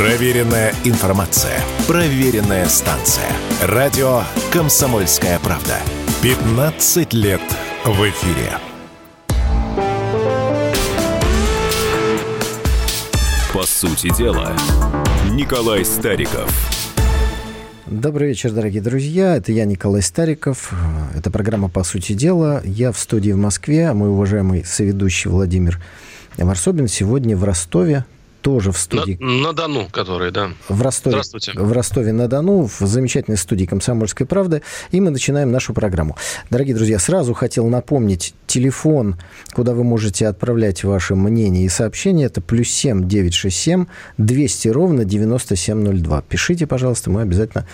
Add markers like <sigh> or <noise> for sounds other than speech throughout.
Проверенная информация. Проверенная станция. Радио «Комсомольская правда». 15 лет в эфире. По сути дела, Николай Стариков. Добрый вечер, дорогие друзья. Это я, Николай Стариков. Это программа «По сути дела». Я в студии в Москве. Мой уважаемый соведущий Владимир Варсобин сегодня в Ростове тоже в студии. На, на Дону, который, да. В Ростове, Здравствуйте. В Ростове-на-Дону, в замечательной студии «Комсомольской правды». И мы начинаем нашу программу. Дорогие друзья, сразу хотел напомнить телефон, куда вы можете отправлять ваши мнения и сообщения. Это плюс семь девять шесть семь двести ровно девяносто семь ноль два. Пишите, пожалуйста, мы обязательно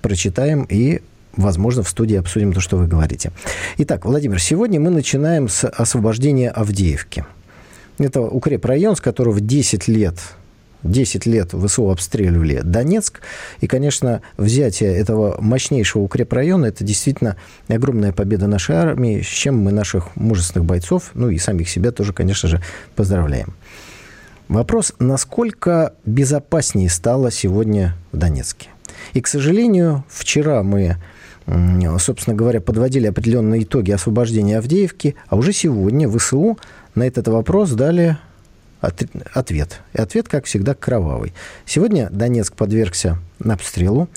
прочитаем и возможно, в студии обсудим то, что вы говорите. Итак, Владимир, сегодня мы начинаем с освобождения Авдеевки. Это укрепрайон, с которого 10 лет 10 лет ВСУ обстреливали Донецк. И, конечно, взятие этого мощнейшего укрепрайона – это действительно огромная победа нашей армии, с чем мы наших мужественных бойцов, ну и самих себя тоже, конечно же, поздравляем. Вопрос, насколько безопаснее стало сегодня в Донецке? И, к сожалению, вчера мы собственно говоря, подводили определенные итоги освобождения Авдеевки, а уже сегодня ВСУ на этот вопрос дали ответ. И ответ, как всегда, кровавый. Сегодня Донецк подвергся обстрелу.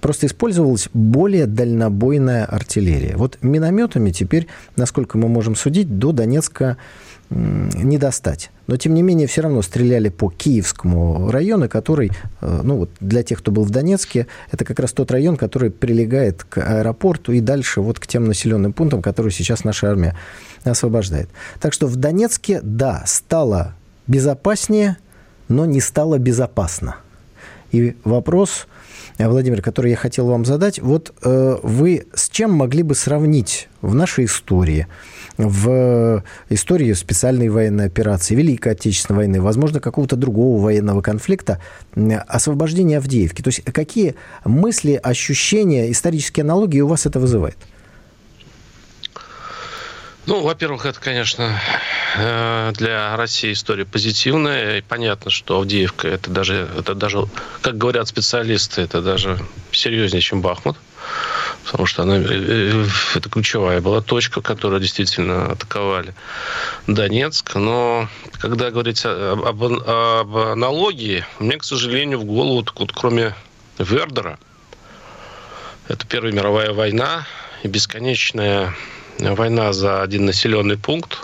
Просто использовалась более дальнобойная артиллерия. Вот минометами теперь, насколько мы можем судить, до Донецка не достать. Но, тем не менее, все равно стреляли по Киевскому району, который, э, ну вот для тех, кто был в Донецке, это как раз тот район, который прилегает к аэропорту и дальше вот к тем населенным пунктам, которые сейчас наша армия освобождает. Так что в Донецке, да, стало безопаснее, но не стало безопасно. И вопрос, Владимир, который я хотел вам задать, вот э, вы с чем могли бы сравнить в нашей истории – в истории специальной военной операции, Великой Отечественной войны, возможно, какого-то другого военного конфликта, освобождение Авдеевки. То есть какие мысли, ощущения, исторические аналогии у вас это вызывает? Ну, во-первых, это, конечно, э, для России история позитивная. И понятно, что Авдеевка это даже, это даже, как говорят специалисты, это даже серьезнее, чем Бахмут потому что она, э, э, это ключевая была точка, которую действительно атаковали Донецк. Но когда говорить об, об, аналогии, мне, к сожалению, в голову, так вот, кроме Вердера, это Первая мировая война и бесконечная война за один населенный пункт,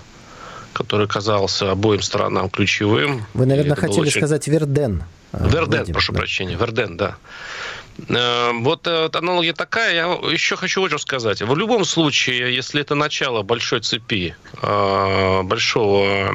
который казался обоим сторонам ключевым. Вы, наверное, хотели очень... сказать Верден. Верден, Владимир, прошу да. прощения, Верден, да. Э, вот э, аналогия такая. Я еще хочу вот что сказать. В любом случае, если это начало большой цепи, э, большого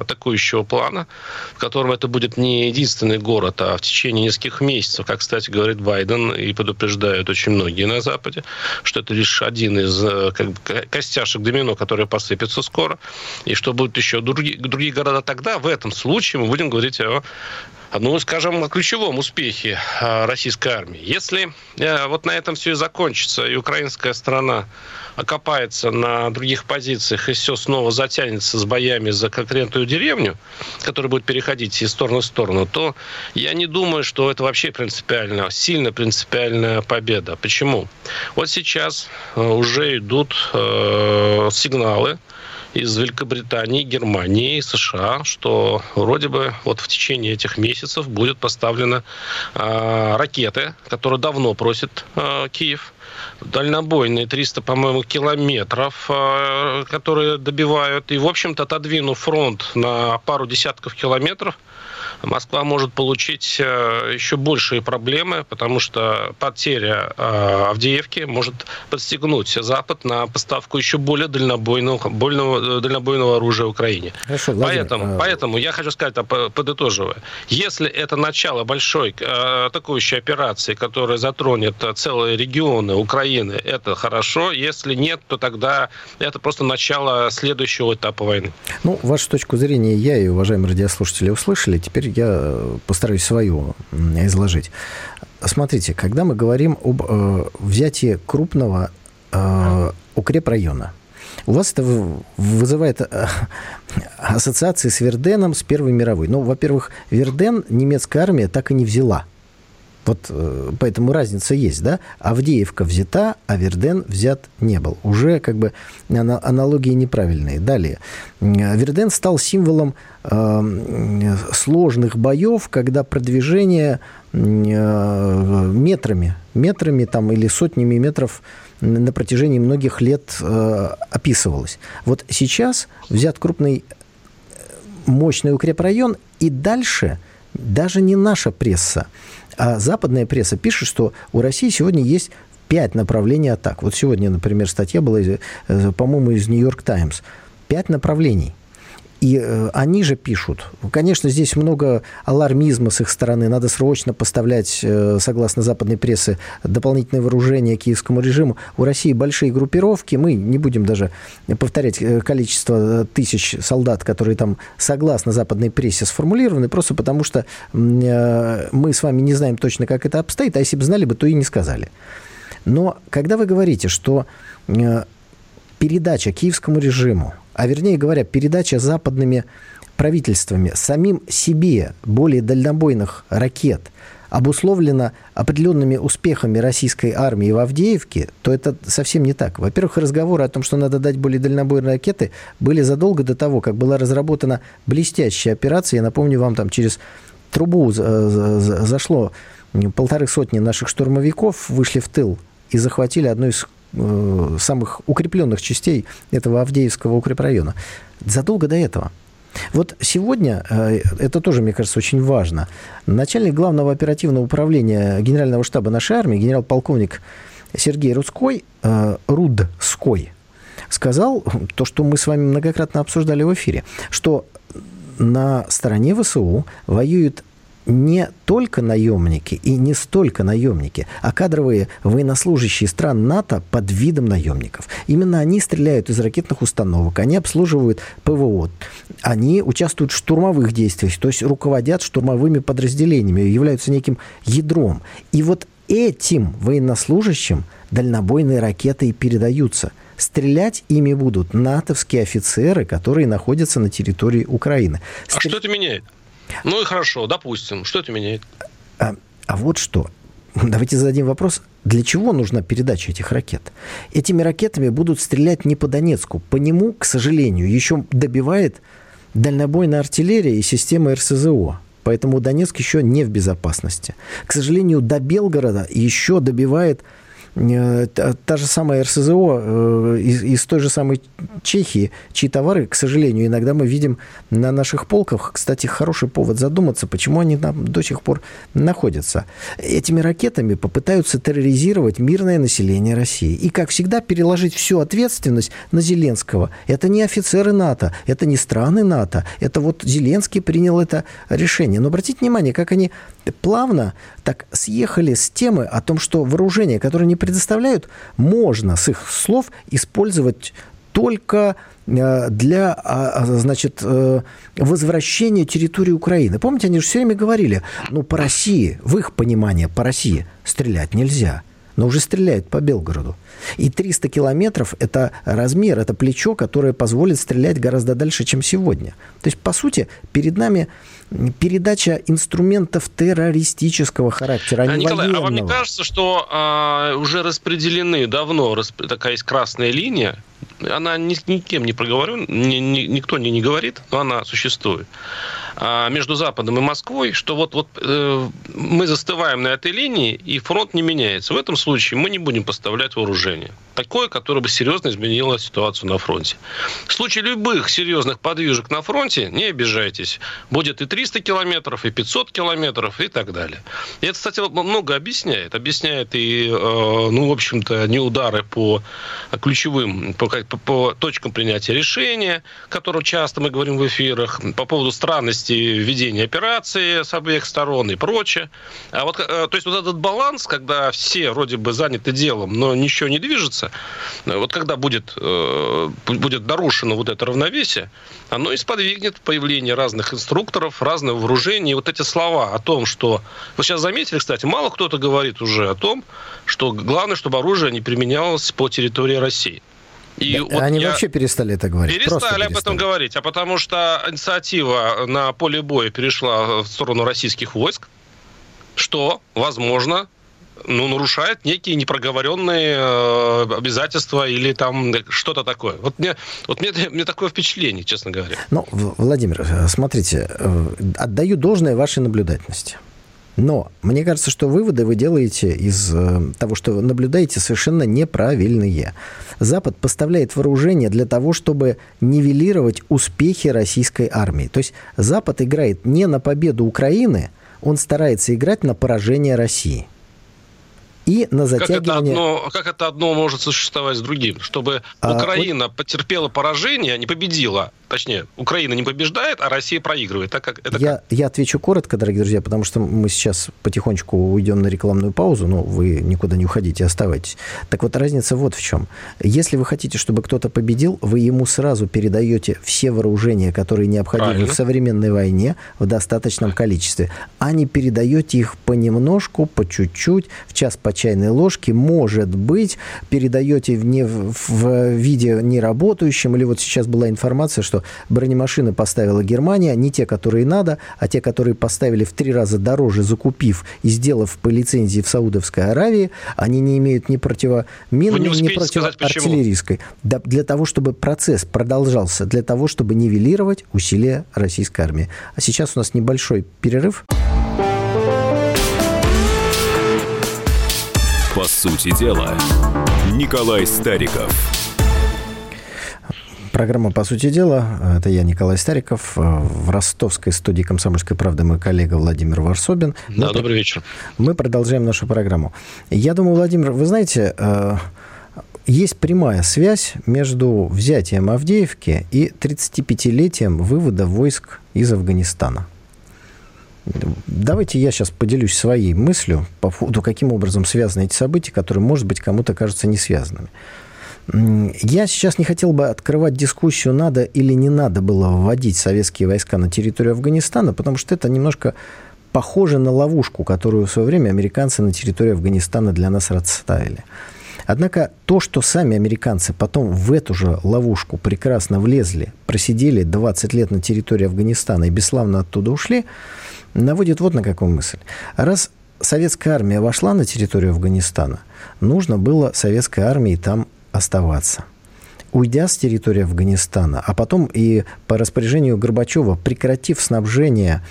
атакующего плана, в котором это будет не единственный город, а в течение нескольких месяцев, как, кстати, говорит Байден, и предупреждают очень многие на Западе, что это лишь один из как бы, костяшек домино, которые посыпятся скоро, и что будут еще другие, другие города тогда, в этом случае мы будем говорить о ну, скажем, о ключевом успехе а, российской армии. Если э, вот на этом все и закончится, и украинская страна окопается на других позициях, и все снова затянется с боями за конкретную деревню, которая будет переходить из стороны в сторону, то я не думаю, что это вообще принципиально, сильно принципиальная победа. Почему? Вот сейчас э, уже идут э, сигналы, из Великобритании, Германии, США, что вроде бы вот в течение этих месяцев будет поставлена э, ракеты, которые давно просит э, Киев дальнобойные 300, по-моему, километров, э, которые добивают. И, в общем-то, отодвинув фронт на пару десятков километров, Москва может получить э, еще большие проблемы, потому что потеря э, Авдеевки может подстегнуть Запад на поставку еще более дальнобойного, больного, дальнобойного оружия Украине. Хорошо, Владимир, поэтому, а... поэтому я хочу сказать, подытоживая, если это начало большой атакующей операции, которая затронет целые регионы Украины, это хорошо. Если нет, то тогда это просто начало следующего этапа войны. Ну, вашу точку зрения я и уважаемые радиослушатели услышали. Теперь я э, постараюсь свою изложить. Смотрите, когда мы говорим об э, взятии крупного э, укрепрайона, У вас это вызывает ассоциации с Верденом, с Первой мировой. Ну, во-первых, Верден немецкая армия так и не взяла. Вот э, поэтому разница есть, да? Авдеевка взята, а Верден взят не был. Уже как бы аналогии неправильные. Далее. Верден стал символом э, сложных боев, когда продвижение э, метрами, метрами там, или сотнями метров на протяжении многих лет э, описывалось. Вот сейчас взят крупный мощный укрепрайон, и дальше даже не наша пресса, а западная пресса пишет, что у России сегодня есть пять направлений атак. Вот сегодня, например, статья была, э, по-моему, из «Нью-Йорк Таймс». Пять направлений – и э, они же пишут. Конечно, здесь много алармизма с их стороны. Надо срочно поставлять, э, согласно западной прессе, дополнительное вооружение киевскому режиму. У России большие группировки. Мы не будем даже повторять э, количество тысяч солдат, которые там, согласно западной прессе, сформулированы, просто потому что мы с вами не знаем точно, как это обстоит, а если бы знали бы, то и не сказали. Но когда вы говорите, что передача киевскому режиму а вернее говоря, передача западными правительствами самим себе более дальнобойных ракет обусловлена определенными успехами российской армии в Авдеевке, то это совсем не так. Во-первых, разговоры о том, что надо дать более дальнобойные ракеты, были задолго до того, как была разработана блестящая операция. Я напомню вам, там через трубу зашло полторы сотни наших штурмовиков, вышли в тыл и захватили одну из Э, самых укрепленных частей этого Авдеевского укрепрайона. Задолго до этого. Вот сегодня, э, это тоже, мне кажется, очень важно, начальник главного оперативного управления Генерального штаба нашей армии, генерал-полковник Сергей Рудской, э, Рудской, сказал то, что мы с вами многократно обсуждали в эфире, что на стороне ВСУ воюют не только наемники и не столько наемники, а кадровые военнослужащие стран НАТО под видом наемников. Именно они стреляют из ракетных установок, они обслуживают ПВО, они участвуют в штурмовых действиях, то есть руководят штурмовыми подразделениями, являются неким ядром. И вот этим военнослужащим дальнобойные ракеты и передаются. Стрелять ими будут натовские офицеры, которые находятся на территории Украины. А что это меняет? Ну и хорошо, допустим. Что это меняет? А, а вот что. Давайте зададим вопрос, для чего нужна передача этих ракет? Этими ракетами будут стрелять не по Донецку. По нему, к сожалению, еще добивает дальнобойная артиллерия и система РСЗО. Поэтому Донецк еще не в безопасности. К сожалению, до Белгорода еще добивает та же самая РСЗО э, из, из той же самой Чехии, чьи товары, к сожалению, иногда мы видим на наших полках. Кстати, хороший повод задуматься, почему они там до сих пор находятся. Этими ракетами попытаются терроризировать мирное население России. И, как всегда, переложить всю ответственность на Зеленского. Это не офицеры НАТО, это не страны НАТО, это вот Зеленский принял это решение. Но обратите внимание, как они плавно так съехали с темы о том, что вооружение, которое не предоставляют, можно, с их слов, использовать только э, для, а, а, значит, э, возвращения территории Украины. Помните, они же все время говорили, ну, по России, в их понимании, по России стрелять нельзя – но уже стреляют по Белгороду. И 300 километров – это размер, это плечо, которое позволит стрелять гораздо дальше, чем сегодня. То есть, по сути, перед нами передача инструментов террористического характера, а не Николай, военного. а вам не кажется, что а, уже распределены давно, расп... такая есть красная линия, она ни, никем не проговорена, ни, ни, никто не, не говорит, но она существует. А, между Западом и Москвой, что вот, вот э, мы застываем на этой линии, и фронт не меняется. В этом случае мы не будем поставлять вооружение. Такое, которое бы серьезно изменило ситуацию на фронте. В случае любых серьезных подвижек на фронте, не обижайтесь, будет и 300 километров, и 500 километров, и так далее. И это, кстати, много объясняет. Объясняет и, э, ну, в общем-то, не удары по ключевым, по, по, по точкам принятия решения, которые часто мы говорим в эфирах, по поводу странности возможности ведения операции с обеих сторон и прочее. А вот, э, то есть вот этот баланс, когда все вроде бы заняты делом, но ничего не движется, вот когда будет, э, будет нарушено вот это равновесие, оно и сподвигнет появление разных инструкторов, разного вооружения. Вот эти слова о том, что... Вы сейчас заметили, кстати, мало кто-то говорит уже о том, что главное, чтобы оружие не применялось по территории России. И да, вот они я... вообще перестали это говорить. Перестали, перестали об этом говорить, а потому что инициатива на поле боя перешла в сторону российских войск, что, возможно, ну, нарушает некие непроговоренные э, обязательства или там что-то такое. Вот мне, вот мне, <laughs> мне такое впечатление, честно говоря. Ну, Владимир, э, смотрите, э, отдаю должное вашей наблюдательности. Но мне кажется, что выводы вы делаете из того, что наблюдаете, совершенно неправильные. Запад поставляет вооружение для того, чтобы нивелировать успехи российской армии. То есть Запад играет не на победу Украины, он старается играть на поражение России и на затягивание... Как это одно, как это одно может существовать с другим? Чтобы а, Украина вот... потерпела поражение, не победила, точнее, Украина не побеждает, а Россия проигрывает. Так как, это я, как? я отвечу коротко, дорогие друзья, потому что мы сейчас потихонечку уйдем на рекламную паузу, но вы никуда не уходите, оставайтесь. Так вот, разница вот в чем. Если вы хотите, чтобы кто-то победил, вы ему сразу передаете все вооружения, которые необходимы Правильно. в современной войне в достаточном количестве, а не передаете их понемножку, по чуть-чуть, в час по чайной ложке, может быть, передаете в, не, в виде неработающем, или вот сейчас была информация, что бронемашины поставила Германия, не те, которые надо, а те, которые поставили в три раза дороже, закупив и сделав по лицензии в Саудовской Аравии, они не имеют ни противоминной, ни противоартиллерийской. Да, для того, чтобы процесс продолжался, для того, чтобы нивелировать усилия российской армии. А сейчас у нас небольшой перерыв. По сути дела, Николай Стариков. Программа «По сути дела». Это я, Николай Стариков. В ростовской студии «Комсомольской правды» мой коллега Владимир Варсобин. Да, мы добрый вечер. Мы продолжаем нашу программу. Я думаю, Владимир, вы знаете, э, есть прямая связь между взятием Авдеевки и 35-летием вывода войск из Афганистана. Давайте я сейчас поделюсь своей мыслью по поводу, каким образом связаны эти события, которые, может быть, кому-то кажутся не связанными. Я сейчас не хотел бы открывать дискуссию, надо или не надо было вводить советские войска на территорию Афганистана, потому что это немножко похоже на ловушку, которую в свое время американцы на территории Афганистана для нас расставили. Однако то, что сами американцы потом в эту же ловушку прекрасно влезли, просидели 20 лет на территории Афганистана и бесславно оттуда ушли, наводит вот на какую мысль. Раз советская армия вошла на территорию Афганистана, нужно было советской армии там оставаться уйдя с территории Афганистана, а потом и по распоряжению Горбачева, прекратив снабжение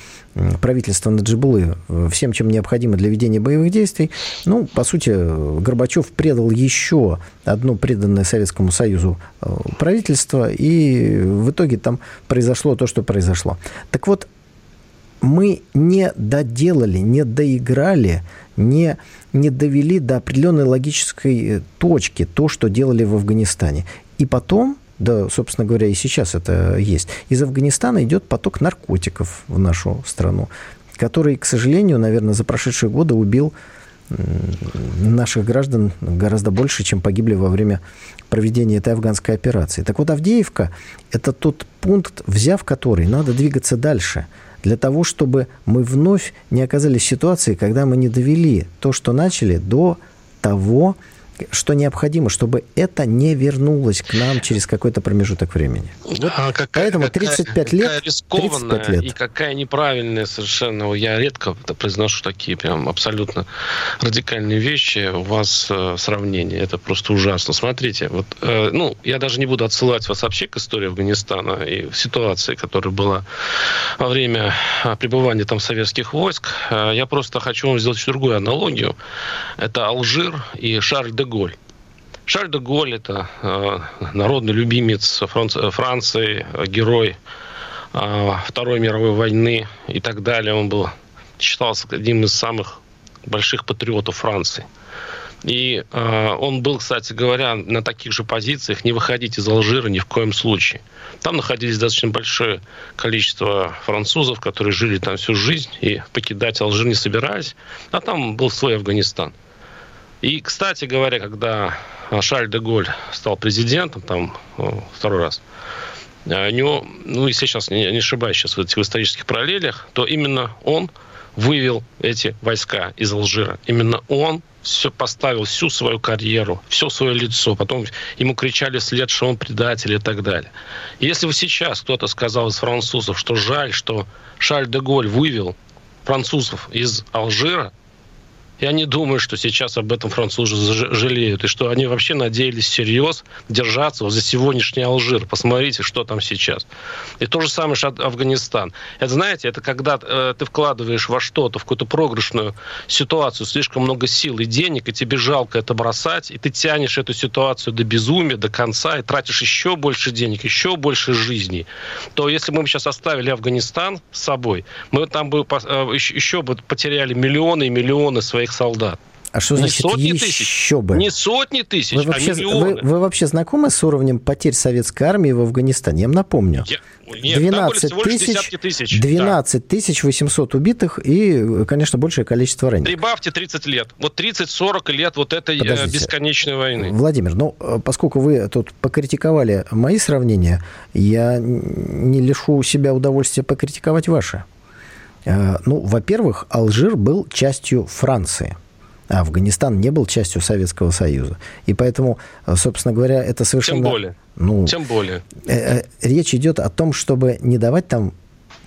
правительства Наджибулы э, всем, чем необходимо для ведения боевых действий, ну, по сути, Горбачев предал еще одно преданное Советскому Союзу э, правительство, и в итоге там произошло то, что произошло. Так вот, мы не доделали, не доиграли, не, не довели до определенной логической э, точки то, что делали в Афганистане. И потом, да, собственно говоря, и сейчас это есть, из Афганистана идет поток наркотиков в нашу страну, который, к сожалению, наверное, за прошедшие годы убил наших граждан гораздо больше, чем погибли во время проведения этой афганской операции. Так вот, Авдеевка – это тот пункт, взяв который, надо двигаться дальше – для того, чтобы мы вновь не оказались в ситуации, когда мы не довели то, что начали, до того, что необходимо, чтобы это не вернулось к нам через какой-то промежуток времени. Вот а какая, Поэтому 35 какая, лет... Рискованная 35 лет. и какая неправильная совершенно. Я редко произношу такие прям абсолютно радикальные вещи. У вас э, сравнение. Это просто ужасно. Смотрите, вот, э, ну, я даже не буду отсылать вас вообще к истории Афганистана и ситуации, которая была во время э, пребывания там советских войск. Э, я просто хочу вам сделать другую аналогию. Это Алжир и Шарль де Голь. Шарль де Голь – это э, народный любимец Франции, Франции герой э, Второй мировой войны и так далее. Он был считался одним из самых больших патриотов Франции. И э, он был, кстати говоря, на таких же позициях не выходить из Алжира ни в коем случае. Там находились достаточно большое количество французов, которые жили там всю жизнь и покидать Алжир не собирались. А там был свой Афганистан. И, кстати говоря, когда Шарль де Голь стал президентом, там второй раз, э, у него, ну, если сейчас не, не ошибаюсь сейчас в этих исторических параллелях, то именно он вывел эти войска из Алжира. Именно он все поставил, всю свою карьеру, все свое лицо. Потом ему кричали след, что он предатель и так далее. Если бы сейчас кто-то сказал из французов, что жаль, что Шарль де Голь вывел французов из Алжира, я не думаю, что сейчас об этом французы жалеют, и что они вообще надеялись всерьез держаться за сегодняшний Алжир. Посмотрите, что там сейчас. И то же самое, что Афганистан. Это, знаете, это когда э, ты вкладываешь во что-то, в какую-то проигрышную ситуацию, слишком много сил и денег, и тебе жалко это бросать, и ты тянешь эту ситуацию до безумия, до конца, и тратишь еще больше денег, еще больше жизней, то если мы сейчас оставили Афганистан с собой, мы там бы э, еще бы потеряли миллионы и миллионы своих солдат. А что значит сотни еще тысяч, бы? Не сотни тысяч, вы вообще, а миллионы. Вы, вы вообще знакомы с уровнем потерь советской армии в Афганистане? Я вам напомню. Я, нет, 12 тысяч, тысяч 12 да. тысяч 800 убитых и, конечно, большее количество раненых. Прибавьте 30 лет. Вот 30-40 лет вот этой э, Подождите. бесконечной войны. Владимир, ну, э, поскольку вы тут покритиковали мои сравнения, я не лишу себя удовольствия покритиковать ваши. Э, ну, во-первых, Алжир был частью Франции. А Афганистан не был частью Советского Союза. И поэтому, э, собственно говоря, это совершенно... Тем более. Ну, Тем более. Э, речь идет о том, чтобы не давать там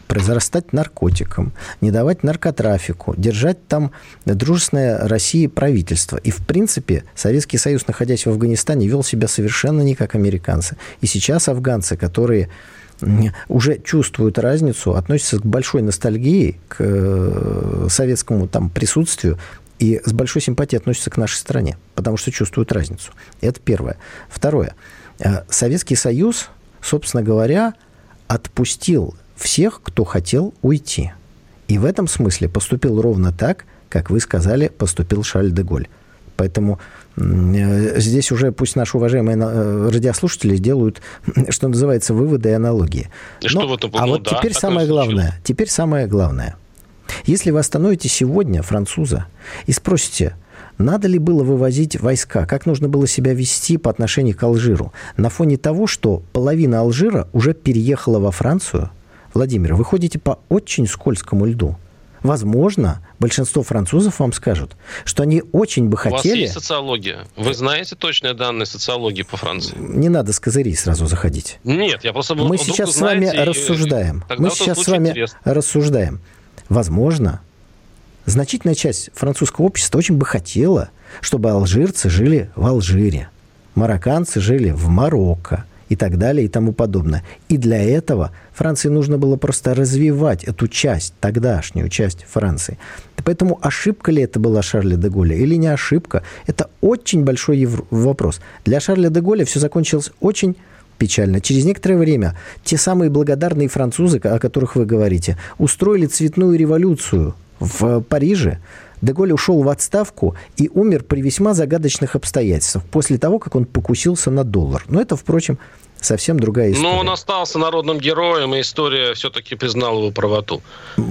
произрастать наркотикам, не давать наркотрафику, держать там дружественное России правительство. И, в принципе, Советский Союз, находясь в Афганистане, вел себя совершенно не как американцы. И сейчас афганцы, которые уже чувствуют разницу, относятся к большой ностальгии, к э, советскому там присутствию, и с большой симпатией относятся к нашей стране, потому что чувствуют разницу. Это первое. Второе. Э, Советский Союз, собственно говоря, отпустил всех, кто хотел уйти. И в этом смысле поступил ровно так, как вы сказали, поступил Шарль де Голь. Поэтому здесь уже пусть наши уважаемые э, радиослушатели делают, <clears throat> что называется, выводы и аналогии. И Но, вот, а ну, вот да, теперь самое главное. Теперь самое главное. Если вы остановите сегодня француза и спросите, надо ли было вывозить войска, как нужно было себя вести по отношению к Алжиру, на фоне того, что половина Алжира уже переехала во Францию, Владимир, вы ходите по очень скользкому льду. Возможно, большинство французов вам скажут, что они очень бы хотели... У вас есть социология? Вы знаете точные данные социологии по Франции? Не надо с козырей сразу заходить. Нет, я просто... Мы сейчас с вами и... рассуждаем. Мы сейчас с вами интересно. рассуждаем. Возможно, значительная часть французского общества очень бы хотела, чтобы алжирцы жили в Алжире, марокканцы жили в Марокко – и так далее и тому подобное. И для этого Франции нужно было просто развивать эту часть, тогдашнюю часть Франции. Поэтому ошибка ли это была Шарля де Голля или не ошибка, это очень большой вопрос. Для Шарля де Голля все закончилось очень печально. Через некоторое время те самые благодарные французы, о которых вы говорите, устроили цветную революцию в Париже, Деголь ушел в отставку и умер при весьма загадочных обстоятельствах после того, как он покусился на доллар. Но это, впрочем, совсем другая история. Но он остался народным героем, и история все-таки признала его правоту.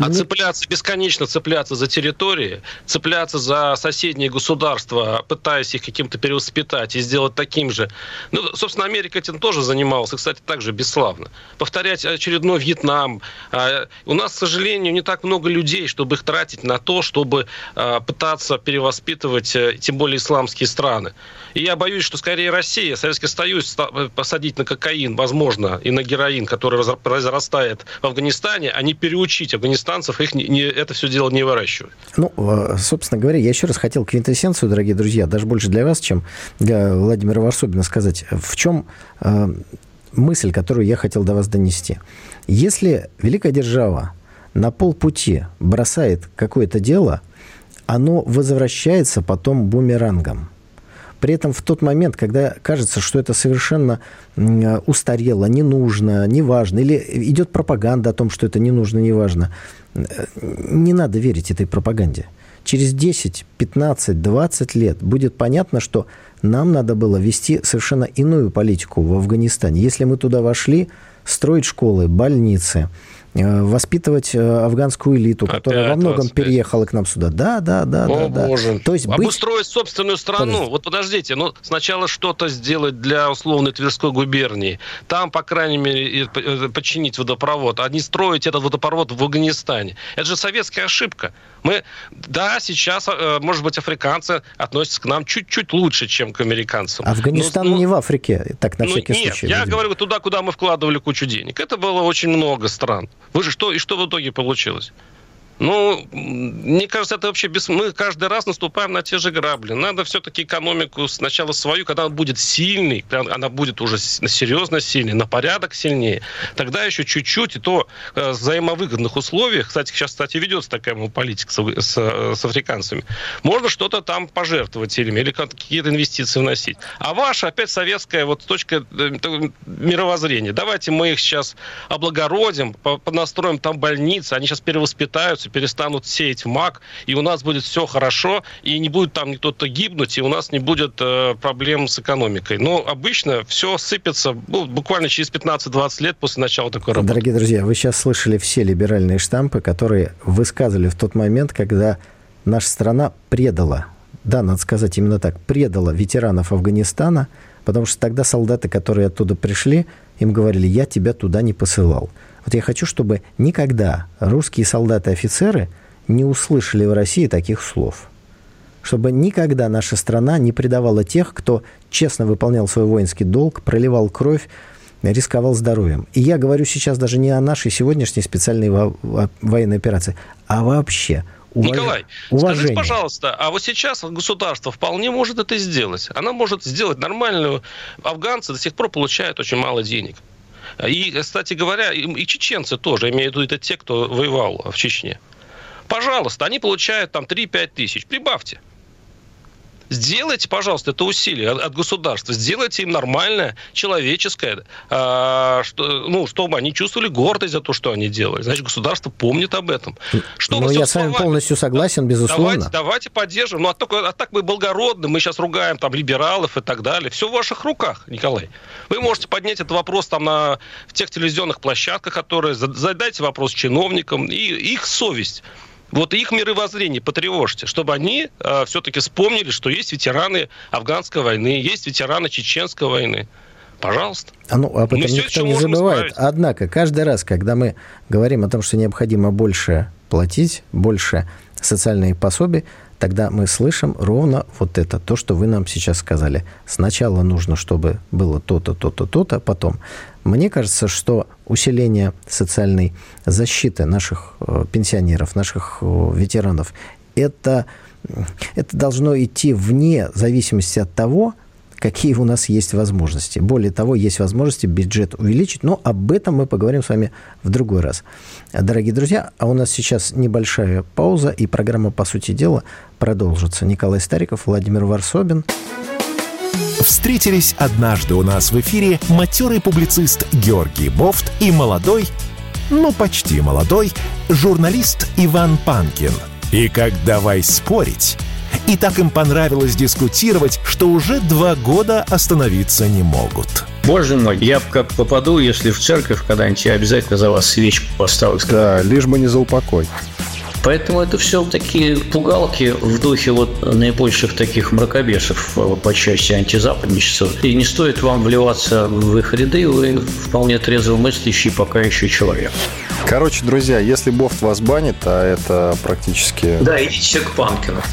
А цепляться, бесконечно цепляться за территории, цепляться за соседние государства, пытаясь их каким-то перевоспитать и сделать таким же. Ну, собственно, Америка этим тоже занималась, и, кстати, также бесславно. Повторять очередной Вьетнам. А, у нас, к сожалению, не так много людей, чтобы их тратить на то, чтобы а, пытаться перевоспитывать, э, тем более исламские страны. И я боюсь, что скорее Россия, Советский Союз посадить на кокаин, возможно, и на героин, который разрастает в Афганистане, а не переучить афганистанцев, их не, не, это все дело не выращивать. Ну, э, собственно говоря, я еще раз хотел квинтэссенцию, дорогие друзья, даже больше для вас, чем для Владимира Варсобина сказать. В чем э, мысль, которую я хотел до вас донести? Если великая держава на полпути бросает какое-то дело, оно возвращается потом бумерангом. При этом в тот момент, когда кажется, что это совершенно устарело, не нужно, не важно, или идет пропаганда о том, что это не нужно, не важно, не надо верить этой пропаганде. Через 10, 15, 20 лет будет понятно, что нам надо было вести совершенно иную политику в Афганистане. Если мы туда вошли, строить школы, больницы, э, воспитывать афганскую элиту, которая Опять во многом 25. переехала к нам сюда. Да, да, да, О, да, боже. То есть Обустроить быть... собственную страну. Подождите. Вот подождите, ну сначала что-то сделать для условной Тверской губернии. Там, по крайней мере, подчинить водопровод, а не строить этот водопровод в Афганистане. Это же советская ошибка. Мы, да, сейчас, может быть, африканцы относятся к нам чуть-чуть лучше, чем к американцам. Афганистан ну, не в Африке, так на ну, всякий нет, случай. я видимо. говорю туда, куда мы вкладывали кучу денег. Это было очень много стран. Вы же что, и что в итоге получилось? Ну, мне кажется, это вообще без... Мы каждый раз наступаем на те же грабли. Надо все-таки экономику сначала свою, когда она будет сильной, она будет уже серьезно сильной, на порядок сильнее, тогда еще чуть-чуть, и то э, в взаимовыгодных условиях, кстати, сейчас, кстати, ведется такая политика с, с, с африканцами, можно что-то там пожертвовать или, или какие-то инвестиции вносить. А ваша опять советская вот точка э, мировоззрения. Давайте мы их сейчас облагородим, настроим там больницы, они сейчас перевоспитаются, вернутся, перестанут сеять мак, и у нас будет все хорошо, и не будет там кто-то гибнуть, и у нас не будет э, проблем с экономикой. Но обычно все сыпется ну, буквально через 15-20 лет после начала такой работы. Дорогие друзья, вы сейчас слышали все либеральные штампы, которые высказывали в тот момент, когда наша страна предала, да, надо сказать именно так, предала ветеранов Афганистана, потому что тогда солдаты, которые оттуда пришли, им говорили, я тебя туда не посылал. Вот я хочу, чтобы никогда русские солдаты и офицеры не услышали в России таких слов. Чтобы никогда наша страна не предавала тех, кто честно выполнял свой воинский долг, проливал кровь, рисковал здоровьем. И я говорю сейчас даже не о нашей сегодняшней специальной во- военной операции, а вообще Уваж... Николай, уважение. скажите, пожалуйста, а вот сейчас государство вполне может это сделать. Она может сделать нормальную. Афганцы до сих пор получают очень мало денег. И, кстати говоря, и чеченцы тоже, имею в виду это те, кто воевал в Чечне. Пожалуйста, они получают там 3-5 тысяч. Прибавьте. Сделайте, пожалуйста, это усилие от государства. Сделайте им нормальное, человеческое, а, что, ну, чтобы они чувствовали гордость за то, что они делали. Значит, государство помнит об этом. Что ну, я с вами полностью согласен, безусловно. Давайте, давайте поддержим. Ну, а, только, а так мы благородны, мы сейчас ругаем там либералов и так далее. Все в ваших руках, Николай. Вы можете поднять этот вопрос там на в тех телевизионных площадках, которые задайте вопрос чиновникам и их совесть вот их мировоззрение потревожьте, чтобы они э, все-таки вспомнили, что есть ветераны афганской войны, есть ветераны чеченской войны. Пожалуйста. А ну, об этом никто не забывает. Исправить. Однако, каждый раз, когда мы говорим о том, что необходимо больше платить, больше социальные пособия, тогда мы слышим ровно вот это, то, что вы нам сейчас сказали. Сначала нужно, чтобы было то-то, то-то, то-то, потом. Мне кажется, что усиление социальной защиты наших э, пенсионеров, наших э, ветеранов, это, это должно идти вне зависимости от того, какие у нас есть возможности. Более того, есть возможности бюджет увеличить, но об этом мы поговорим с вами в другой раз. Дорогие друзья, а у нас сейчас небольшая пауза, и программа «По сути дела» продолжится. Николай Стариков, Владимир Варсобин. Встретились однажды у нас в эфире матерый публицист Георгий Бофт и молодой, ну почти молодой, журналист Иван Панкин. И как давай спорить, и так им понравилось дискутировать, что уже два года остановиться не могут. Боже мой, я как попаду, если в церковь когда-нибудь, я обязательно за вас свечку поставлю. Да, лишь бы не за упокой. Поэтому это все такие пугалки в духе вот наибольших таких мракобесов э, по части антизападничества. И не стоит вам вливаться в их ряды, вы вполне трезво мыслящий пока еще человек. Короче, друзья, если Бофт вас банит, а это практически... Да, идите к Панкину.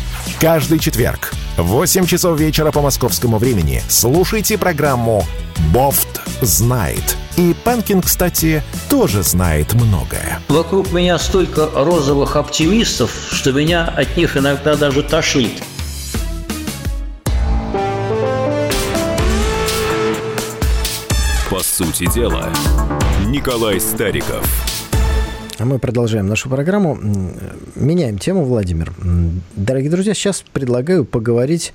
Каждый четверг в 8 часов вечера по московскому времени слушайте программу «Бофт знает». И Панкин, кстати, тоже знает многое. Вокруг меня столько розовых оптимистов, что меня от них иногда даже тошнит. По сути дела, Николай Стариков – а мы продолжаем нашу программу. Меняем тему, Владимир. Дорогие друзья, сейчас предлагаю поговорить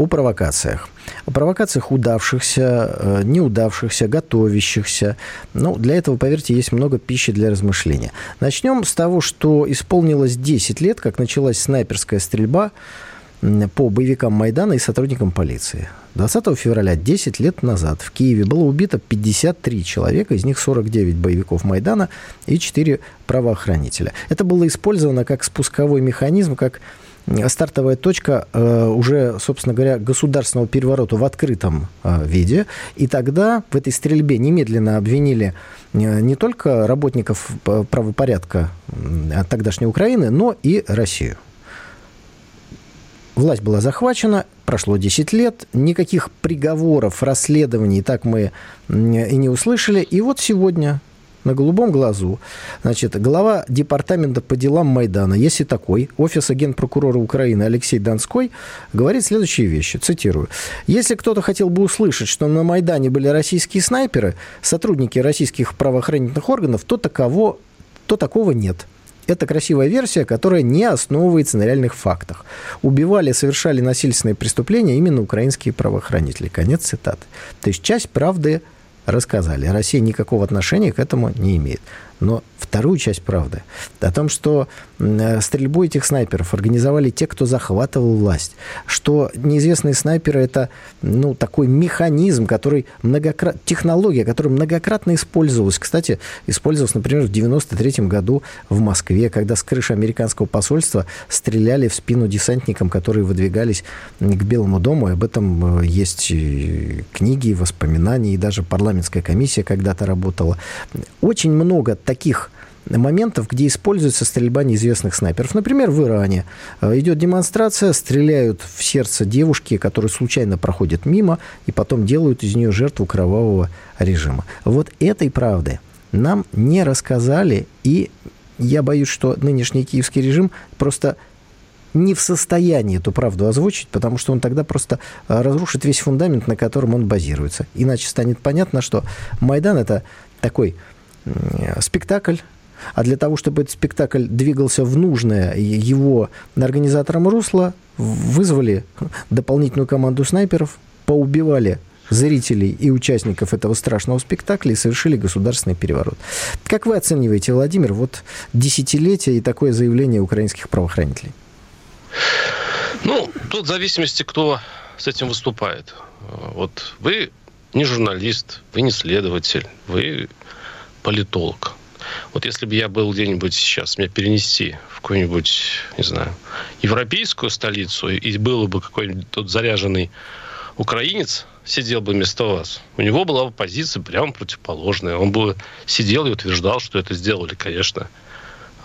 о провокациях. О провокациях удавшихся, э, неудавшихся, готовящихся. Ну, для этого, поверьте, есть много пищи для размышления. Начнем с того, что исполнилось 10 лет, как началась снайперская стрельба по боевикам Майдана и сотрудникам полиции. 20 февраля, 10 лет назад, в Киеве было убито 53 человека, из них 49 боевиков Майдана и 4 правоохранителя. Это было использовано как спусковой механизм, как стартовая точка э, уже, собственно говоря, государственного переворота в открытом э, виде. И тогда в этой стрельбе немедленно обвинили э, не только работников правопорядка тогдашней Украины, но и Россию. Власть была захвачена, прошло 10 лет, никаких приговоров, расследований так мы и не услышали. И вот сегодня на голубом глазу. Значит, глава департамента по делам Майдана, если такой, офиса генпрокурора Украины Алексей Донской, говорит следующие вещи, цитирую. «Если кто-то хотел бы услышать, что на Майдане были российские снайперы, сотрудники российских правоохранительных органов, то, таково, то такого нет». Это красивая версия, которая не основывается на реальных фактах. Убивали, совершали насильственные преступления именно украинские правоохранители. Конец цитаты. То есть часть правды рассказали. Россия никакого отношения к этому не имеет. Но вторую часть правды о том, что э, стрельбу этих снайперов организовали те, кто захватывал власть, что неизвестные снайперы это ну, такой механизм, который многократно, технология, которая многократно использовалась. Кстати, использовалась, например, в 93 году в Москве, когда с крыши американского посольства стреляли в спину десантникам, которые выдвигались к Белому дому. И об этом э, есть книги, воспоминания, и даже парламентская комиссия когда-то работала. Очень много таких моментов, где используется стрельба неизвестных снайперов. Например, в Иране э, идет демонстрация, стреляют в сердце девушки, которая случайно проходит мимо, и потом делают из нее жертву кровавого режима. Вот этой правды нам не рассказали, и я боюсь, что нынешний киевский режим просто не в состоянии эту правду озвучить, потому что он тогда просто э, разрушит весь фундамент, на котором он базируется. Иначе станет понятно, что Майдан это такой спектакль, а для того, чтобы этот спектакль двигался в нужное его организаторам русло, вызвали дополнительную команду снайперов, поубивали зрителей и участников этого страшного спектакля и совершили государственный переворот. Как вы оцениваете, Владимир, вот десятилетие и такое заявление украинских правоохранителей? Ну, тут в зависимости, кто с этим выступает. Вот вы не журналист, вы не следователь, вы политолог. Вот если бы я был где-нибудь сейчас, меня перенести в какую-нибудь, не знаю, европейскую столицу, и был бы какой-нибудь тот заряженный украинец, сидел бы вместо вас, у него была бы позиция прямо противоположная. Он бы сидел и утверждал, что это сделали, конечно,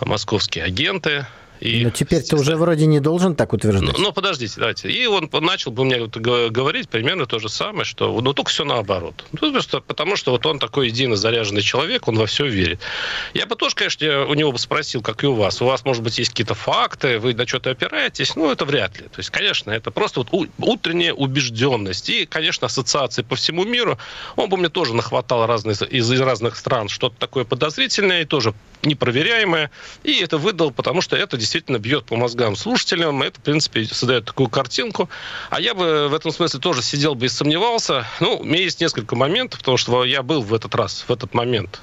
московские агенты, и, Но теперь ты уже вроде не должен так утверждать. Ну, ну подождите, давайте. И он начал бы мне говорить примерно то же самое, что ну только все наоборот. Ну, просто потому что вот он такой едино заряженный человек, он во все верит. Я бы тоже, конечно, у него бы спросил, как и у вас. У вас, может быть, есть какие-то факты, вы на что-то опираетесь? Ну, это вряд ли. То есть, конечно, это просто вот утренняя убежденность. И, конечно, ассоциации по всему миру. Он бы мне тоже нахватал разные, из, из разных стран что-то такое подозрительное и тоже непроверяемое. И это выдал, потому что это действительно бьет по мозгам слушателям. Это, в принципе, создает такую картинку. А я бы в этом смысле тоже сидел бы и сомневался. Ну, у меня есть несколько моментов, потому что я был в этот раз, в этот момент,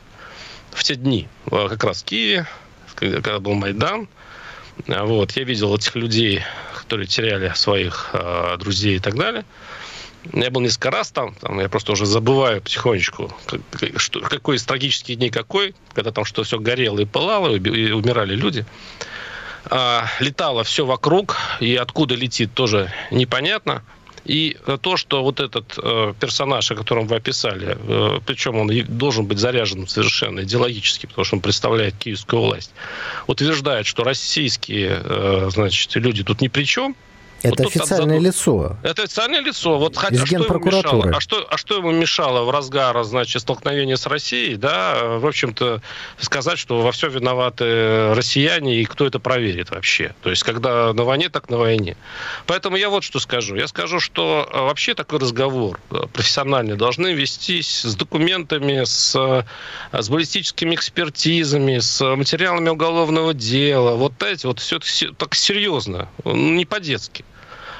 в те дни, э, как раз в Киеве, когда был Майдан. Вот, я видел этих людей, которые теряли своих э, друзей и так далее. Я был несколько раз там, там я просто уже забываю потихонечку, как, что, какой из трагических дней какой, когда там что все горело и пылало, и умирали люди. А, летало все вокруг, и откуда летит, тоже непонятно. И то, что вот этот э, персонаж, о котором вы описали, э, причем он должен быть заряжен совершенно идеологически, потому что он представляет киевскую власть, утверждает, что российские э, значит, люди тут ни при чем, это вот официальное задум... лицо. Это официальное лицо. Вот хотя, а что, ему мешало? А, что, а что ему мешало в разгар, значит, столкновения с Россией, да, в общем-то, сказать, что во все виноваты россияне, и кто это проверит вообще? То есть, когда на войне, так на войне. Поэтому я вот что скажу. Я скажу, что а, вообще такой разговор профессиональный должны вестись с документами, с, а, с баллистическими экспертизами, с материалами уголовного дела. Вот эти вот все так серьезно, не по-детски.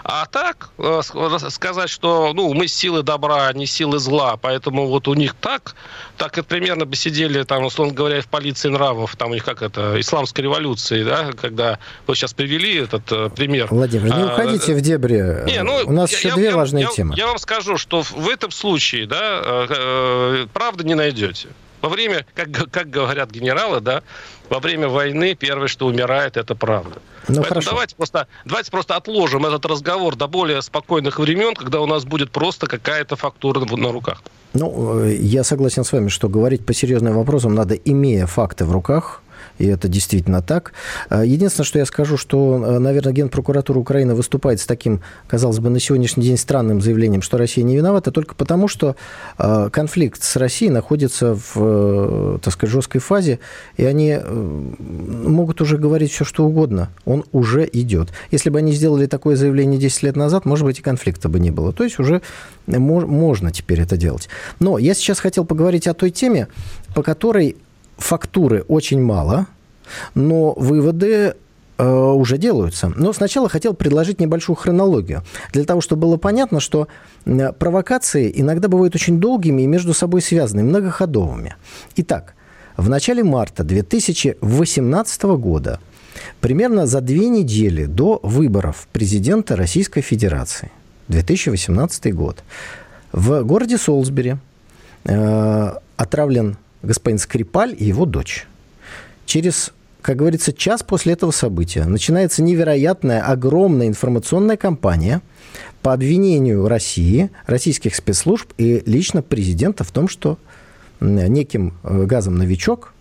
А так э, сказать, что ну, мы силы добра, а не силы зла, поэтому вот у них так, так и примерно бы сидели, там, условно говоря, в полиции нравов, там у них как это, исламской революции, да, когда вы сейчас привели этот э, пример. Владимир, не а, уходите а, в дебри. Не, ну, у нас я, еще я, две я, важные я, темы. Я вам скажу, что в этом случае, да, э, э, не найдете. Во время, как, как говорят генералы, да, во время войны первое, что умирает, это правда. Ну, Поэтому хорошо. Давайте, просто, давайте просто отложим этот разговор до более спокойных времен, когда у нас будет просто какая-то фактура на руках. Ну, э, я согласен с вами, что говорить по серьезным вопросам надо, имея факты в руках, и это действительно так. А, единственное, что я скажу, что, а, наверное, Генпрокуратура Украины выступает с таким, казалось бы, на сегодняшний день странным заявлением, что Россия не виновата, только потому, что а, конфликт с Россией находится в, э, так сказать, жесткой фазе, и они э, могут уже говорить все, что угодно. Он уже идет. Если бы они сделали такое заявление 10 лет назад, может быть, и конфликта бы не было. То есть уже можно теперь это делать. Но я сейчас хотел поговорить о той теме, по которой фактуры очень мало, но выводы э, уже делаются. Но сначала хотел предложить небольшую хронологию, для того, чтобы было понятно, что провокации иногда бывают очень долгими и между собой связанными, многоходовыми. Итак, в начале марта 2018 года, примерно за две недели до выборов президента Российской Федерации, 2018 год, в городе Солсбери э, отравлен господин Скрипаль и его дочь. Через, как говорится, час после этого события начинается невероятная, огромная информационная кампания по обвинению России, российских спецслужб и лично президента в том, что неким э, газом «Новичок»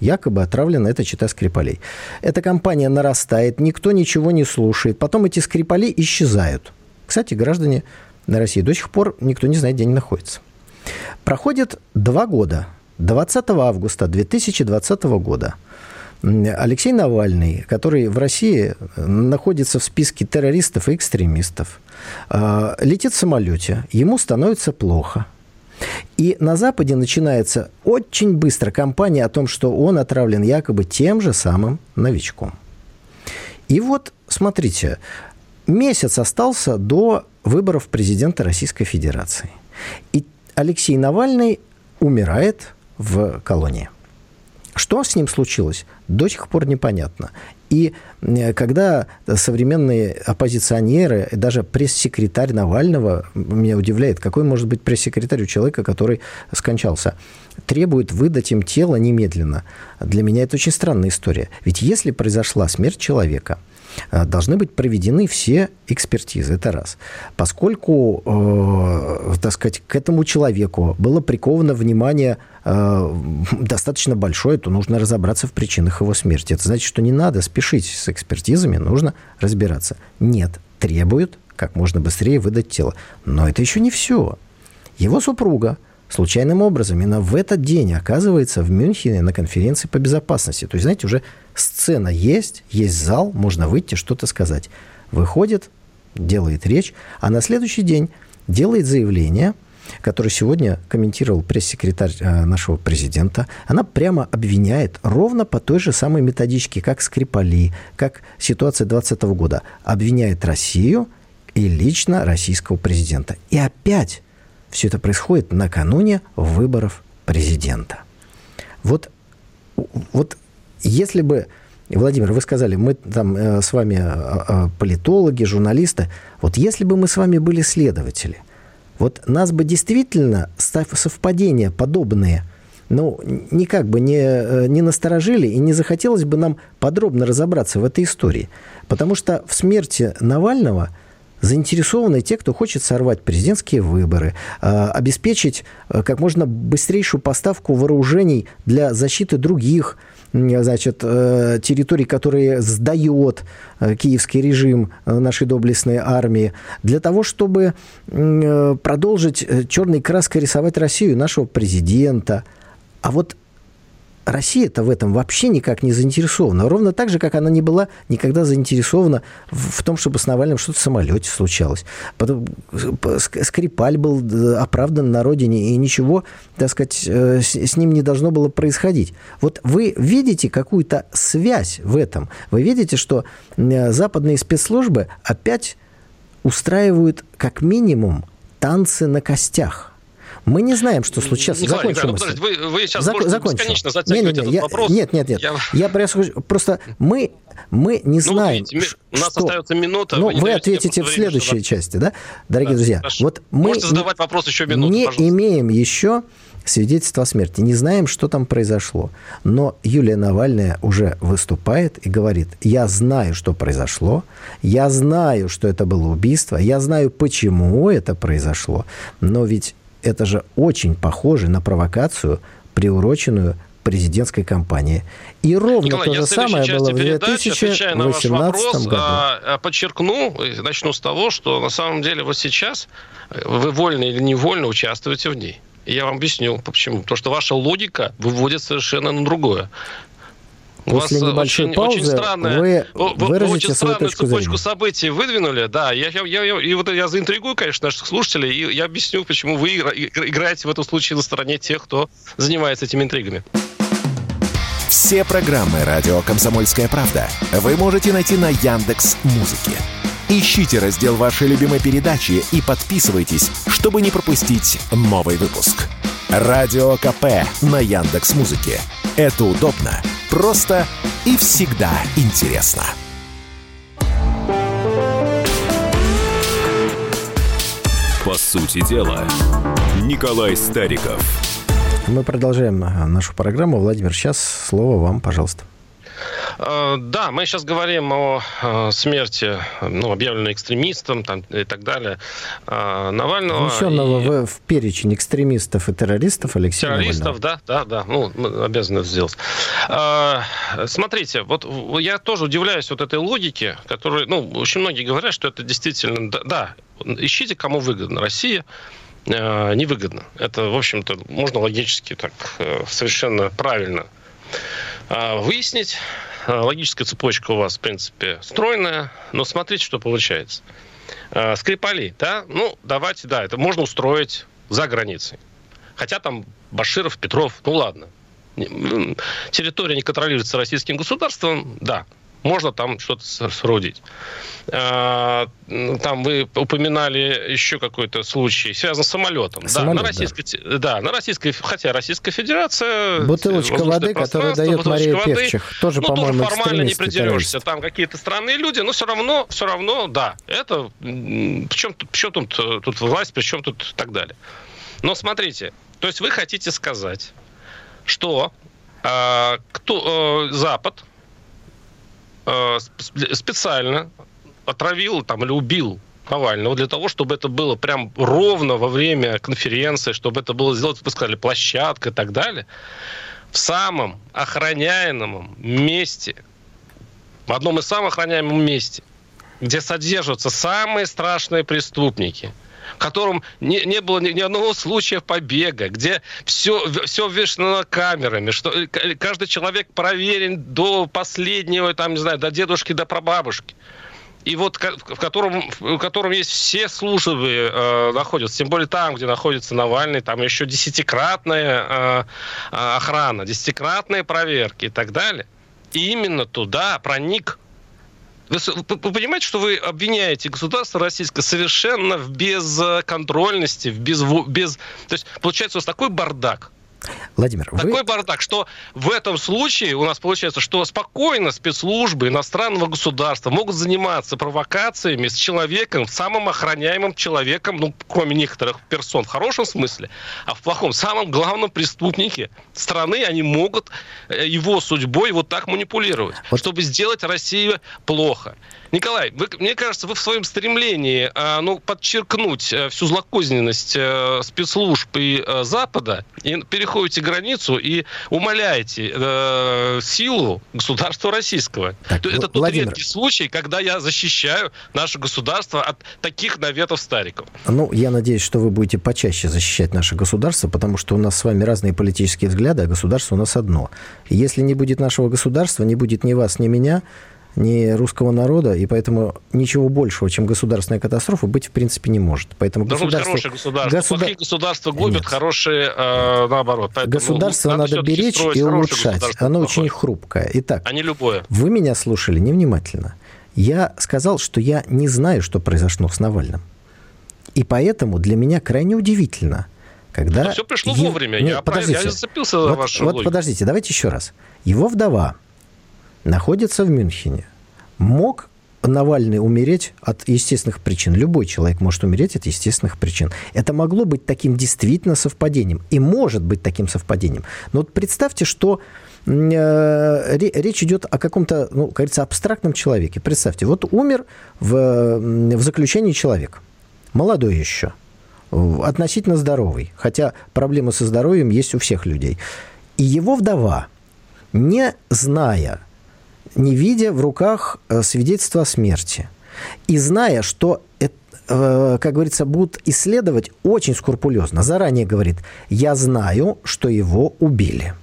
якобы отравлена эта чита Скрипалей. Эта кампания нарастает, никто ничего не слушает. Потом эти Скрипали исчезают. Кстати, граждане на России до сих пор никто не знает, где они находятся. Проходит два года – 20 августа 2020 года Алексей Навальный, который в России находится в списке террористов и экстремистов, а, летит в самолете, ему становится плохо. И на Западе начинается очень быстро кампания о том, что он отравлен якобы тем же самым новичком. И вот, смотрите, месяц остался до выборов президента Российской Федерации. И Алексей Навальный умирает в колонии. Что с ним случилось, до сих пор непонятно. И когда современные оппозиционеры, даже пресс-секретарь Навального, меня удивляет, какой может быть пресс-секретарь у человека, который скончался, требует выдать им тело немедленно. Для меня это очень странная история. Ведь если произошла смерть человека – Э, должны быть проведены все экспертизы. Это раз. Поскольку, э, так сказать, к этому человеку было приковано внимание э, <laughs> достаточно большое, то нужно разобраться в причинах его смерти. Это значит, что не надо спешить с экспертизами, нужно разбираться. Нет, требуют как можно быстрее выдать тело. Но это еще не все. Его супруга – случайным образом именно в этот день оказывается в Мюнхене на конференции по безопасности. То есть, знаете, уже сцена есть, есть зал, можно выйти, что-то сказать. Выходит, делает речь, а на следующий день делает заявление, которое сегодня комментировал пресс-секретарь э, нашего президента. Она прямо обвиняет ровно по той же самой методичке, как Скрипали, как ситуация 2020 года. Обвиняет Россию и лично российского президента. И опять все это происходит накануне выборов президента. Вот, вот если бы, Владимир, вы сказали, мы там э, с вами э, э, политологи, журналисты, вот если бы мы с вами были следователи, вот нас бы действительно совпадения подобные ну, никак бы не, не насторожили, и не захотелось бы нам подробно разобраться в этой истории. Потому что в смерти Навального – заинтересованы те, кто хочет сорвать президентские выборы, а, обеспечить а, как можно быстрейшую поставку вооружений для защиты других значит, э, территорий, которые сдает э, киевский режим э, нашей доблестной армии, для того, чтобы продолжить черной краской рисовать Россию, нашего президента. А вот Россия-то в этом вообще никак не заинтересована. Ровно так же, как она не была никогда заинтересована в том, чтобы с Навальным что-то в самолете случалось. Скрипаль был э, оправдан на родине, и ничего, так сказать, э, с ним не должно было происходить. Вот вы видите какую-то связь в этом. Вы видите, что э, западные спецслужбы опять устраивают как минимум танцы на костях. Мы не знаем, что случится. Николай, закончим Николай, ну, вы, вы сейчас Зак- закончим. бесконечно затягиваете нет, нет, этот я, вопрос. Нет, нет, нет. Я, я просто мы, мы не ну, знаем, видите, У нас что... остается минута. Ну, вы, вы ответите в следующей время, части, да? Дорогие да, друзья, хорошо. вот мы Можете задавать вопрос еще минуту, не пожалуйста. имеем еще свидетельство о смерти. Не знаем, что там произошло. Но Юлия Навальная уже выступает и говорит, я знаю, что произошло, я знаю, что это было убийство, я знаю, почему это произошло, но ведь это же очень похоже на провокацию, приуроченную президентской кампании. И ровно Николай, то же самое было в 2018 вопрос, году. А, а, подчеркну, начну с того, что на самом деле вот сейчас вы вольно или невольно участвуете в ней. И я вам объясню, почему. Потому что ваша логика выводит совершенно на другое. После вас небольшой очень, паузы очень странная, вы, вы выразите очень свою точку цепочку зрения. событий выдвинули, да. Я, я, я, и вот я заинтригую, конечно, наших слушателей, и я объясню, почему вы играете в этом случае на стороне тех, кто занимается этими интригами. Все программы радио Комсомольская правда вы можете найти на Яндекс Музыке. Ищите раздел вашей любимой передачи и подписывайтесь, чтобы не пропустить новый выпуск. Радио КП на Яндекс Музыке. Это удобно, просто и всегда интересно. По сути дела, Николай Стариков. Мы продолжаем нашу программу. Владимир, сейчас слово вам, пожалуйста. Э, да, мы сейчас говорим о э, смерти, ну, объявленной экстремистом там, и так далее, э, Навального. Внесенного и... в, в перечень экстремистов и террористов Алексея Террористов, Навального. да, да, да, ну, мы обязаны это сделать. Смотрите, вот я тоже удивляюсь вот этой логике, которую, ну, очень многие говорят, что это действительно, да ищите, кому выгодно. Россия невыгодно. Это, в общем-то, можно логически так совершенно правильно выяснить. А, логическая цепочка у вас, в принципе, стройная, но смотрите, что получается. А, Скрипали, да? Ну, давайте, да, это можно устроить за границей. Хотя там Баширов, Петров, ну ладно. Территория не контролируется российским государством, да, можно там что-то соорудить. А, там вы упоминали еще какой-то случай, связан с самолетом. Самолет, да, на российской, да. да, на российской, хотя Российская Федерация... Бутылочка воды, которую дает Мария воды, Певчих, тоже, ну, по-моему, тоже формально не придерешься. Там какие-то странные люди, но все равно, все равно, да, это... Причем, причем тут, тут власть, причем тут так далее. Но смотрите, то есть вы хотите сказать, что э, кто, э, Запад Э, специально отравил там, или убил Навального для того, чтобы это было прям ровно во время конференции, чтобы это было сделать, вы сказали, площадка и так далее, в самом охраняемом месте, в одном из самых охраняемых месте, где содержатся самые страшные преступники – в котором не, не было ни, ни одного случая побега, где все, все вешено камерами, что э, каждый человек проверен до последнего, там, не знаю, до дедушки, до прабабушки и вот в котором, в котором есть все службы э, находятся, тем более там, где находится Навальный, там еще десятикратная э, э охрана, десятикратные проверки и так далее. И именно туда проник вы, вы понимаете, что вы обвиняете государство российское совершенно в безконтрольности, в без, без... То есть, получается, у вас такой бардак, Владимир, Такой вы... бардак, что в этом случае у нас получается, что спокойно спецслужбы иностранного государства могут заниматься провокациями с человеком, самым охраняемым человеком, ну, кроме некоторых персон, в хорошем смысле, а в плохом, самом главном преступнике страны, они могут э, его судьбой вот так манипулировать, вот. чтобы сделать Россию плохо. Николай, вы, мне кажется, вы в своем стремлении а, ну, подчеркнуть э, всю злокозненность а, спецслужб и а, Запада и переходите границу и умоляете а, силу государства российского. Так, Это тот Владимир. редкий случай, когда я защищаю наше государство от таких наветов стариков. Ну, я надеюсь, что вы будете почаще защищать наше государство, потому что у нас с вами разные политические взгляды, а государство у нас одно. если не будет нашего государства, не будет ни вас, ни меня, ни русского народа, и поэтому ничего большего, чем государственная катастрофа, быть в принципе не может. Поэтому Должно государство... хорошее государство. Государ... Плохие государства губят, Нет. хорошие э, наоборот. Поэтому государство надо, надо беречь и улучшать. Оно очень хрупкое. Итак, а не любое. Вы меня слушали невнимательно. Я сказал, что я не знаю, что произошло с Навальным. И поэтому для меня крайне удивительно, когда... Но все пришло е... вовремя. Нет, я, подождите. я зацепился вот, за вашу Вот логику. подождите, давайте еще раз. Его вдова находится в Мюнхене. Мог Навальный умереть от естественных причин. Любой человек может умереть от естественных причин. Это могло быть таким действительно совпадением. И может быть таким совпадением. Но вот представьте, что э, речь идет о каком-то, ну, как говорится, абстрактном человеке. Представьте, вот умер в, в заключении человек. Молодой еще. Относительно здоровый. Хотя проблемы со здоровьем есть у всех людей. И его вдова, не зная не видя в руках э, свидетельства о смерти. И зная, что, э, как говорится, будут исследовать очень скрупулезно. Заранее говорит, я знаю, что его убили.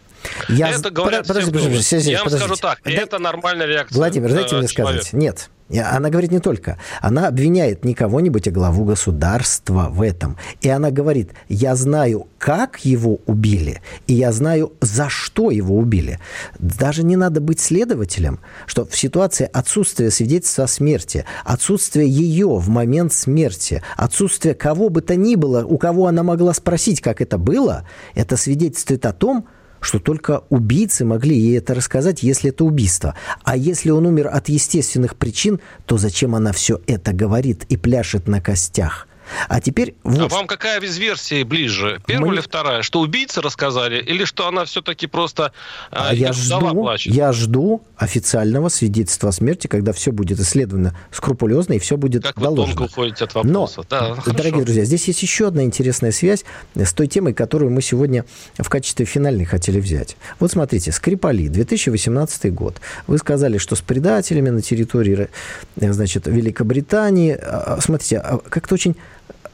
Я... Это говорят подожди, подожди, подожди, Я вам подождите. скажу так, да... это нормальная реакция. Владимир, дайте мне человека. сказать. Нет, она говорит не только. Она обвиняет не кого-нибудь, а главу государства в этом. И она говорит, я знаю, как его убили, и я знаю, за что его убили. Даже не надо быть следователем, что в ситуации отсутствия свидетельства о смерти, отсутствия ее в момент смерти, отсутствия кого бы то ни было, у кого она могла спросить, как это было, это свидетельствует о том, что только убийцы могли ей это рассказать, если это убийство. А если он умер от естественных причин, то зачем она все это говорит и пляшет на костях? А теперь... Вот. А вам какая из версий ближе? Первая Мы... или вторая? Что убийцы рассказали? Или что она все-таки просто а, а я, жду, плачет? я жду официального свидетельства о смерти, когда все будет исследовано скрупулезно и все будет как доложено. Как вы тонко уходите от вопроса. Но, да, дорогие хорошо. друзья, здесь есть еще одна интересная связь с той темой, которую мы сегодня в качестве финальной хотели взять. Вот смотрите, Скрипали, 2018 год. Вы сказали, что с предателями на территории значит, Великобритании. А, а, смотрите, как-то очень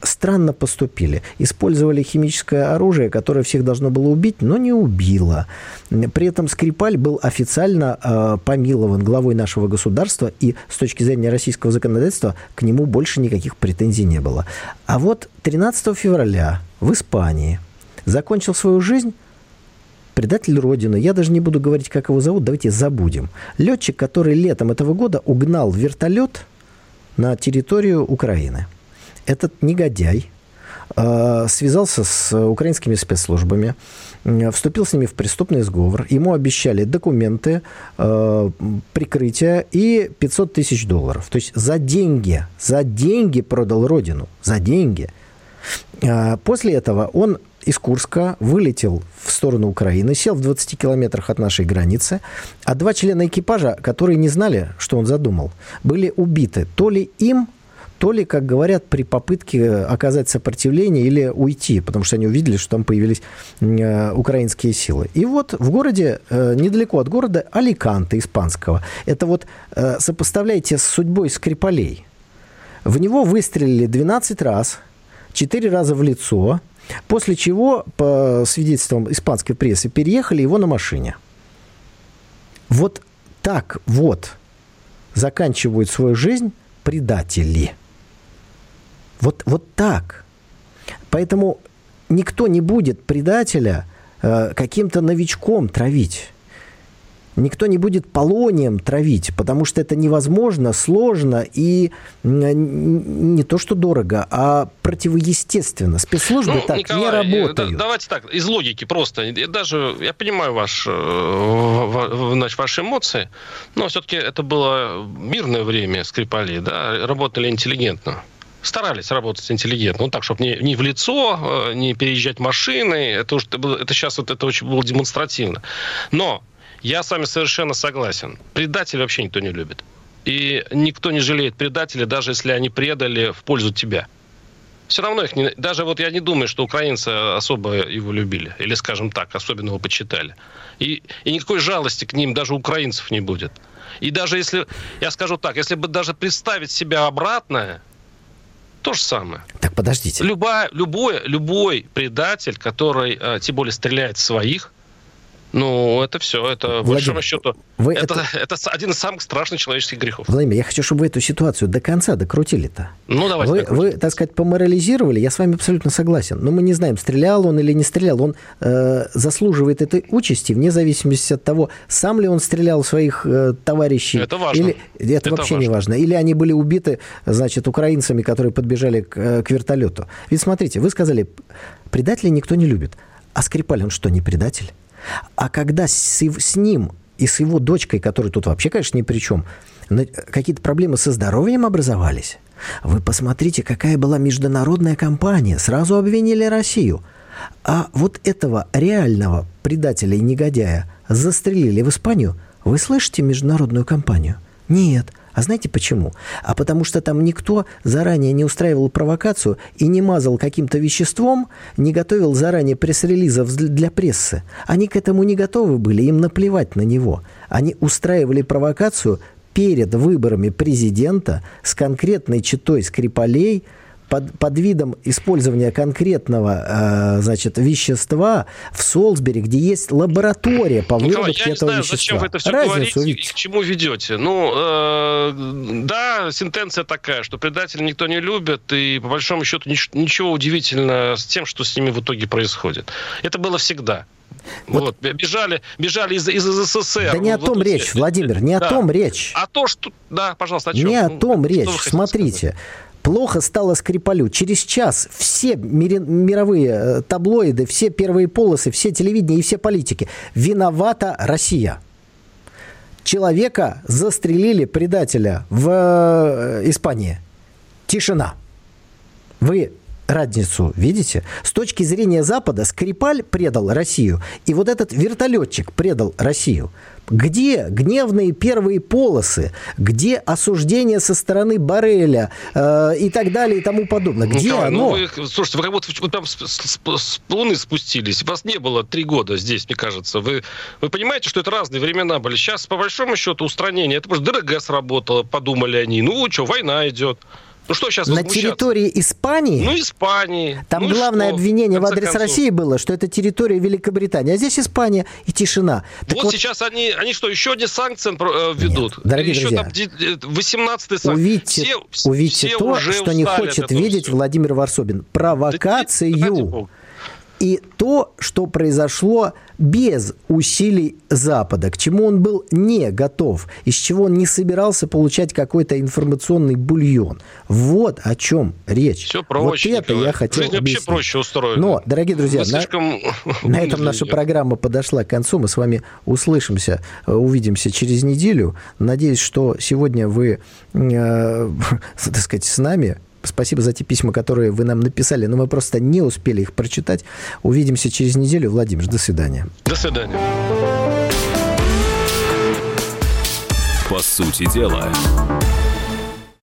странно поступили. Использовали химическое оружие, которое всех должно было убить, но не убило. При этом Скрипаль был официально э, помилован главой нашего государства, и с точки зрения российского законодательства к нему больше никаких претензий не было. А вот 13 февраля в Испании закончил свою жизнь предатель Родины. Я даже не буду говорить, как его зовут, давайте забудем. Летчик, который летом этого года угнал вертолет на территорию Украины этот негодяй э, связался с украинскими спецслужбами, вступил с ними в преступный сговор. Ему обещали документы, э, прикрытие и 500 тысяч долларов. То есть за деньги, за деньги продал родину, за деньги. Э, после этого он из Курска вылетел в сторону Украины, сел в 20 километрах от нашей границы, а два члена экипажа, которые не знали, что он задумал, были убиты то ли им, то ли, как говорят, при попытке оказать сопротивление или уйти, потому что они увидели, что там появились э, украинские силы. И вот в городе, э, недалеко от города Аликанте испанского, это вот э, сопоставляйте с судьбой Скрипалей. В него выстрелили 12 раз, 4 раза в лицо, после чего, по свидетельствам испанской прессы, переехали его на машине. Вот так вот заканчивают свою жизнь предатели – вот, вот так. Поэтому никто не будет предателя э, каким-то новичком травить. Никто не будет полонием травить, потому что это невозможно, сложно и не то что дорого, а противоестественно. Спецслужбы ну, так Николай, не работают. Да, давайте так, из логики просто. Даже я понимаю ваш, э, значит, ваши эмоции, но все-таки это было мирное время Скрипали, да, работали интеллигентно старались работать интеллигентно. Ну, так, чтобы не, не в лицо, э, не переезжать машины. Это, уже, это сейчас вот это очень было демонстративно. Но я с вами совершенно согласен. Предателей вообще никто не любит. И никто не жалеет предателя, даже если они предали в пользу тебя. Все равно их не... Даже вот я не думаю, что украинцы особо его любили. Или, скажем так, особенно его почитали. И, и никакой жалости к ним даже украинцев не будет. И даже если, я скажу так, если бы даже представить себя обратно, то же самое. Так подождите. Любая, любой, любой предатель, который, э, тем более, стреляет в своих, Ну, это все. Это, Владимир, большому счету, вы это, это... <laughs> это один из самых страшных человеческих грехов. Владимир, я хочу, чтобы вы эту ситуацию до конца докрутили-то. Ну, давайте вы, вы, так сказать, поморализировали, я с вами абсолютно согласен. Но мы не знаем, стрелял он или не стрелял. Он э, заслуживает этой участи вне зависимости от того, сам ли он стрелял в своих э, товарищей. Это важно. Или, это, это вообще важно. не важно. Или они были убиты, значит, украинцами, которые подбежали к, э, к вертолету. Ведь смотрите, вы сказали, предателей никто не любит. А Скрипаль, он что, не предатель? А когда с, с ним и с его дочкой, которая тут вообще, конечно, ни при чем, какие-то проблемы со здоровьем образовались, вы посмотрите, какая была международная компания. Сразу обвинили Россию. А вот этого реального предателя и негодяя застрелили в Испанию. Вы слышите международную компанию? Нет. А знаете почему? А потому что там никто заранее не устраивал провокацию и не мазал каким-то веществом, не готовил заранее пресс-релизов для прессы. Они к этому не готовы были, им наплевать на него. Они устраивали провокацию перед выборами президента с конкретной читой Скрипалей – под, под видом использования конкретного э, значит, вещества в Солсбери, где есть лаборатория по выработке Николай, этого знаю, вещества. Зачем вы это все Разницу говорите и к чему ведете? Ну, э, да, сентенция такая, что предателей никто не любит, и по большому счету ничего удивительного с тем, что с ними в итоге происходит. Это было всегда. Вот. вот, бежали, бежали из, из СССР. Да не о том вот, речь, Владимир, не да. о том речь. А то, что... Да, пожалуйста, о чем? Не о том ну, речь. Смотрите, сказать? Плохо стало Скрипалю. Через час все мировые э, таблоиды, все первые полосы, все телевидения и все политики. Виновата Россия. Человека застрелили, предателя, в э, Испании. Тишина. Вы разницу, видите? С точки зрения Запада Скрипаль предал Россию, и вот этот вертолетчик предал Россию. Где гневные первые полосы? Где осуждение со стороны Барреля э, и так далее и тому подобное? Где Николай, ну оно? Ну вы, слушайте, вы как будто вы там с, с, с Луны спустились. Вас не было три года здесь, мне кажется. Вы, вы понимаете, что это разные времена были. Сейчас, по большому счету, устранение. Это просто ДРГ сработало, подумали они. Ну, что, война идет. Ну что сейчас На территории Испании? Ну, Испании. Там ну главное что? обвинение в, в адрес концов. России было, что это территория Великобритании. А здесь Испания и тишина. Так вот, вот сейчас они, они что, еще одни санкции э, ведут? Нет, дорогие еще друзья, там 18 санкции. Увидьте, все, увидите все то, что не хочет видеть все. Владимир Варсобин. Провокацию. Да, и то, что произошло без усилий Запада, к чему он был не готов, из чего он не собирался получать какой-то информационный бульон. Вот о чем речь. Все проще. Вот это Николай. я хотел Жизнь объяснить. вообще проще устроена. Но, дорогие друзья, на, слишком... <laughs> на этом наша программа подошла к концу. Мы с вами услышимся, э, увидимся через неделю. Надеюсь, что сегодня вы, э, <laughs> так сказать, с нами Спасибо за те письма, которые вы нам написали, но мы просто не успели их прочитать. Увидимся через неделю. Владимир, до свидания. До свидания. По сути дела,